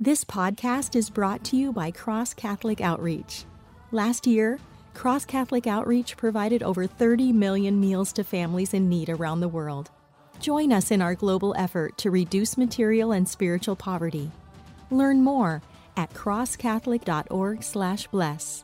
This podcast is brought to you by Cross Catholic Outreach. Last year, Cross Catholic Outreach provided over 30 million meals to families in need around the world. Join us in our global effort to reduce material and spiritual poverty. Learn more at crosscatholic.org/bless.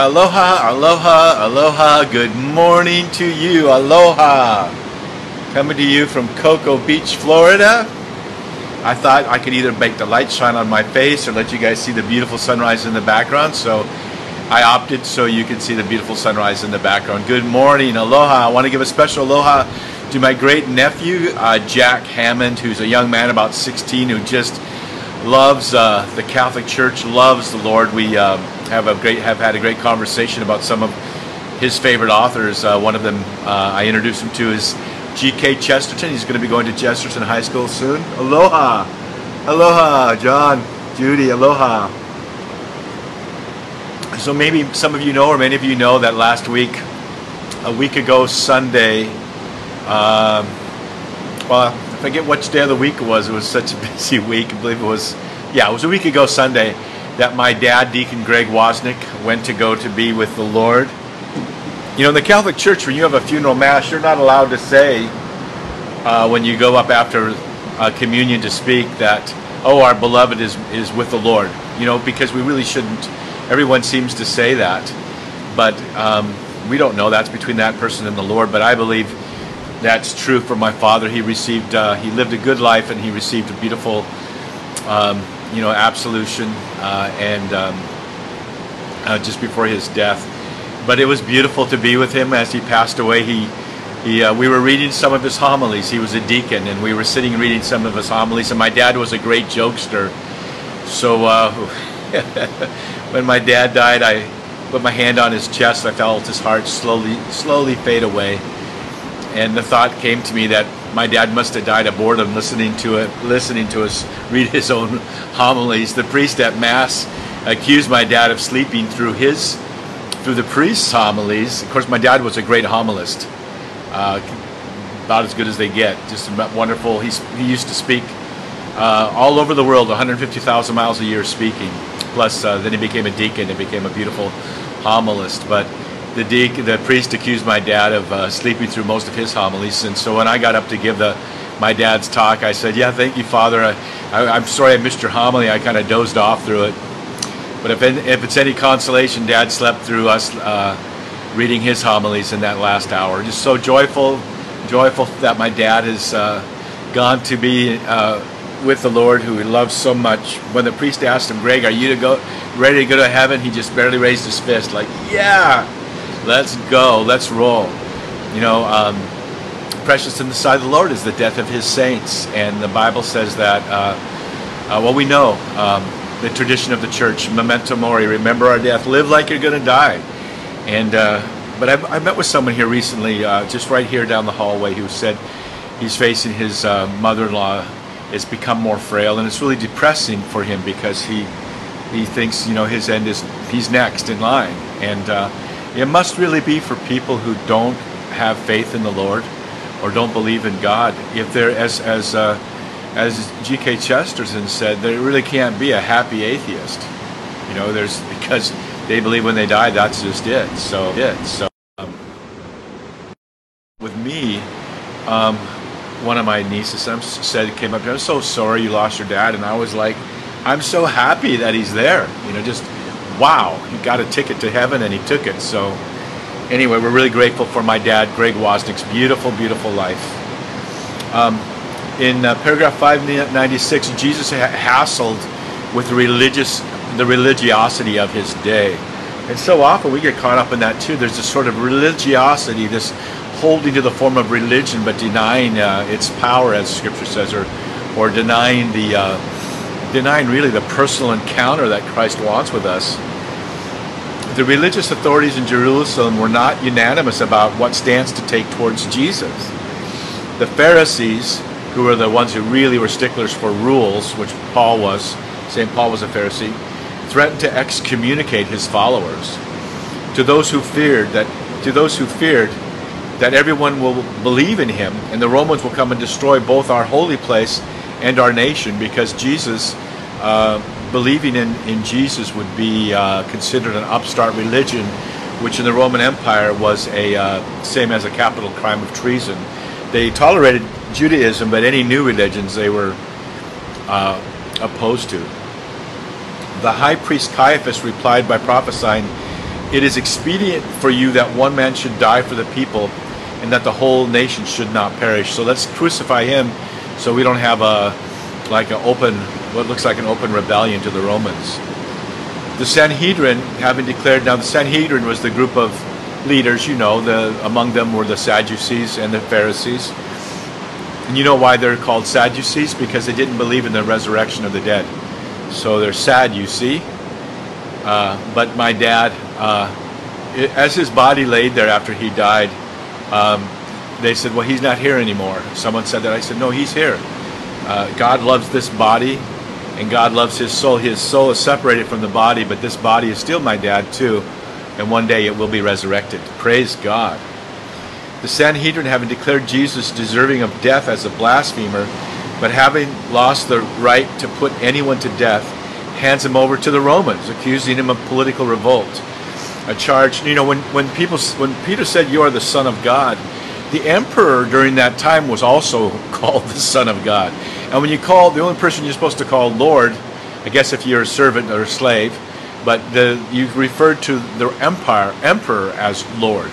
Aloha, aloha, aloha. Good morning to you. Aloha. Coming to you from Cocoa Beach, Florida. I thought I could either make the light shine on my face or let you guys see the beautiful sunrise in the background. So I opted so you can see the beautiful sunrise in the background. Good morning, aloha. I want to give a special aloha to my great nephew, uh, Jack Hammond, who's a young man about 16 who just loves uh, the Catholic Church, loves the Lord. We uh, have a great have had a great conversation about some of his favorite authors. Uh, one of them uh, I introduced him to is G.K. Chesterton. He's going to be going to Chesterton High School soon. Aloha, aloha, John, Judy, aloha. So maybe some of you know, or many of you know, that last week, a week ago Sunday. Um, well, I forget which day of the week it was. It was such a busy week. I believe it was, yeah, it was a week ago Sunday that my dad, Deacon Greg Wozniak, went to go to be with the Lord. You know, in the Catholic Church, when you have a funeral mass, you're not allowed to say uh, when you go up after uh, communion to speak that, oh, our beloved is, is with the Lord. You know, because we really shouldn't. Everyone seems to say that, but um, we don't know. That's between that person and the Lord. But I believe that's true for my father. He received, uh, he lived a good life, and he received a beautiful um, you know, absolution and um, uh, just before his death. But it was beautiful to be with him as he passed away. He, he, uh, we were reading some of his homilies. He was a deacon, and we were sitting reading some of his homilies. And my dad was a great jokester. So uh, when my dad died, I put my hand on his chest. I felt his heart slowly, slowly fade away. And the thought came to me that my dad must have died of boredom listening to it, listening to us read his own homilies. The priest at mass accused my dad of sleeping through his, through the priest's homilies. Of course, my dad was a great homilist, uh, about as good as they get. Just wonderful. He's, he used to speak uh, all over the world, 150,000 miles a year speaking. Plus, uh, then he became a deacon and became a beautiful homilist. But the deacon, the priest accused my dad of uh, sleeping through most of his homilies, and so when I got up to give the my dad's talk, I said, "Yeah, thank you, Father. I, am sorry I missed your homily. I kind of dozed off through it, but if if it's any consolation, Dad slept through us uh, reading his homilies in that last hour. Just so joyful, joyful that my dad has uh, gone to be." Uh, with the Lord, who he loves so much. When the priest asked him, "Greg, are you to go, ready to go to heaven?" He just barely raised his fist, like, "Yeah, Let's go. Let's roll. You know, um, precious in the sight of the Lord is the death of his saints. And the Bible says that, uh, uh, well, we know um, the tradition of the church, memento mori, remember our death, live like you're going to die. And, uh, but I, I, met with someone here recently, uh, just right here down the hallway, who said he's facing his uh, mother in law has become more frail. And it's really depressing for him because he, he thinks, you know, his end is, he's next in line. And, uh, it must really be for people who don't have faith in the Lord or don't believe in God. If there, as as uh, as G.K. Chesterton said, there really can't be a happy atheist. You know, there's because they believe when they die, that's just it. So it. So um, with me, um, one of my nieces said came up. I'm so sorry you lost your dad, and I was like, I'm so happy that he's there. You know, just wow, he got a ticket to heaven and he took it. So, anyway, we're really grateful for my dad, Greg Wozniak's beautiful, beautiful life. Um, in uh, paragraph 596, Jesus ha- hassled with the religious, the religiosity of his day. And so often we get caught up in that too. There's this sort of religiosity, this holding to the form of religion, but denying uh, its power, as Scripture says, or or denying the uh, denying really the personal encounter that Christ wants with us. The religious authorities in Jerusalem were not unanimous about what stance to take towards Jesus. The Pharisees, who were the ones who really were sticklers for rules, which Paul was, St. Paul was a Pharisee, threatened to excommunicate his followers. To those who feared that to those who feared that everyone will believe in him and the Romans will come and destroy both our holy place and our nation because Jesus, uh, believing in, in Jesus would be uh, considered an upstart religion, which in the Roman Empire was a uh, same as a capital crime of treason. They tolerated Judaism, but any new religions they were uh, opposed to. The high priest Caiaphas replied by prophesying, It is expedient for you that one man should die for the people and that the whole nation should not perish. So let's crucify him so we don't have a like an open what looks like an open rebellion to the Romans. The Sanhedrin, having declared now the Sanhedrin was the group of leaders, you know, the among them were the Sadducees and the Pharisees. And you know why they're called Sadducees? Because they didn't believe in the resurrection of the dead. So they're sad, you see. Uh, but my dad, uh, as his body laid there after he died, um, they said, well, he's not here anymore. Someone said that. I said, no, he's here. Uh, God loves this body, and God loves his soul. His soul is separated from the body, but this body is still my dad, too. And one day it will be resurrected. Praise God. The Sanhedrin, having declared Jesus deserving of death as a blasphemer, but having lost the right to put anyone to death, hands him over to the Romans, accusing him of political revolt. A charge, you know, when, when people when Peter said you are the Son of God, the emperor during that time was also called the Son of God. And when you call the only person you're supposed to call Lord, I guess if you're a servant or a slave, but the, you referred to the empire emperor as Lord.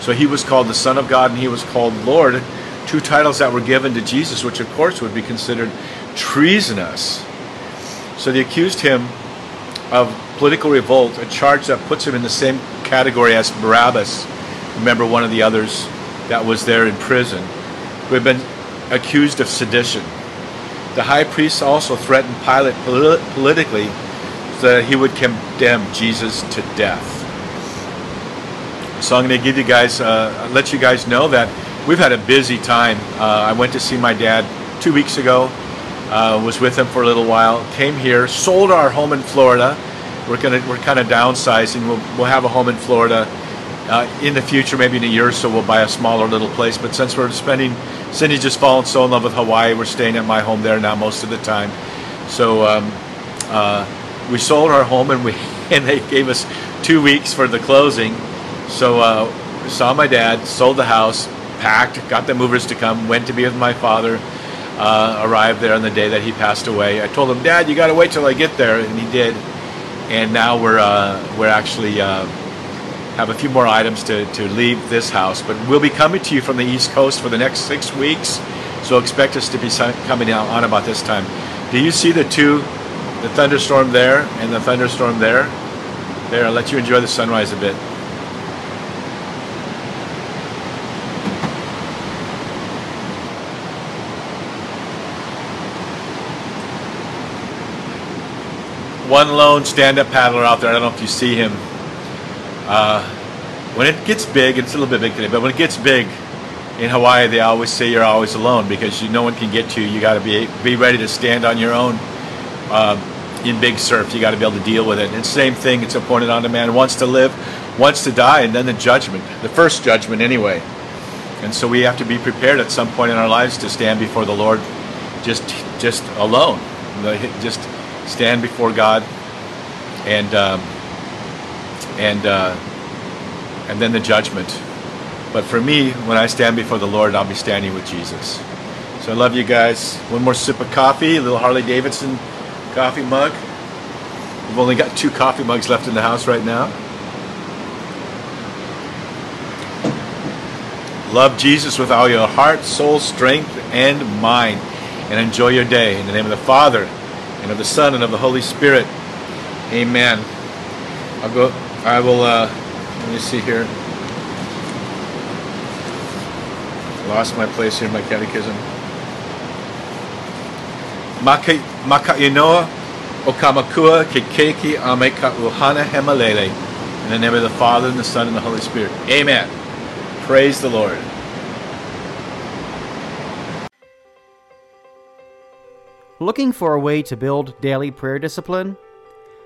So he was called the Son of God and he was called Lord, two titles that were given to Jesus, which of course would be considered treasonous. So they accused him of political revolt, a charge that puts him in the same category as Barabbas. Remember one of the others that was there in prison, who had been accused of sedition. The high priest also threatened Pilate polit- politically that he would condemn Jesus to death. So I'm going to give you guys, uh, let you guys know that we've had a busy time. Uh, I went to see my dad two weeks ago, uh, was with him for a little while, came here, sold our home in Florida. We're gonna, we're kind of downsizing. We'll, we'll have a home in Florida uh, in the future, maybe in a year or so, we'll buy a smaller little place. But since we're spending, Cindy just fallen so in love with Hawaii, we're staying at my home there now most of the time. So um, uh, we sold our home, and we and they gave us two weeks for the closing. So uh, saw my dad, sold the house, packed, got the movers to come, went to be with my father. Uh, arrived there on the day that he passed away. I told him, Dad, you got to wait till I get there, and he did. And now we're uh, we're actually uh, have a few more items to, to leave this house. But we'll be coming to you from the East Coast for the next six weeks. So expect us to be coming out on about this time. Do you see the two, the thunderstorm there and the thunderstorm there? There, I'll let you enjoy the sunrise a bit. One lone stand-up paddler out there. I don't know if you see him uh, when it gets big, it's a little bit big today, but when it gets big in Hawaii, they always say you're always alone because you, no one can get to you. You got to be be ready to stand on your own. Uh, in big surf, you got to be able to deal with it. And same thing, it's appointed on a man wants to live, wants to die, and then the judgment, the first judgment anyway. And so we have to be prepared at some point in our lives to stand before the Lord, just just alone, just stand before God, and. Um, and uh, and then the judgment. But for me, when I stand before the Lord, I'll be standing with Jesus. So I love you guys. One more sip of coffee, a little Harley Davidson coffee mug. We've only got two coffee mugs left in the house right now. Love Jesus with all your heart, soul, strength, and mind. And enjoy your day. In the name of the Father, and of the Son, and of the Holy Spirit. Amen. I'll go I will, uh, let me see here. Lost my place here in my catechism. Maka, maka inoa o kamakua ke keiki ame uhana hemalele. In the name of the Father, and the Son, and the Holy Spirit. Amen. Praise the Lord. Looking for a way to build daily prayer discipline?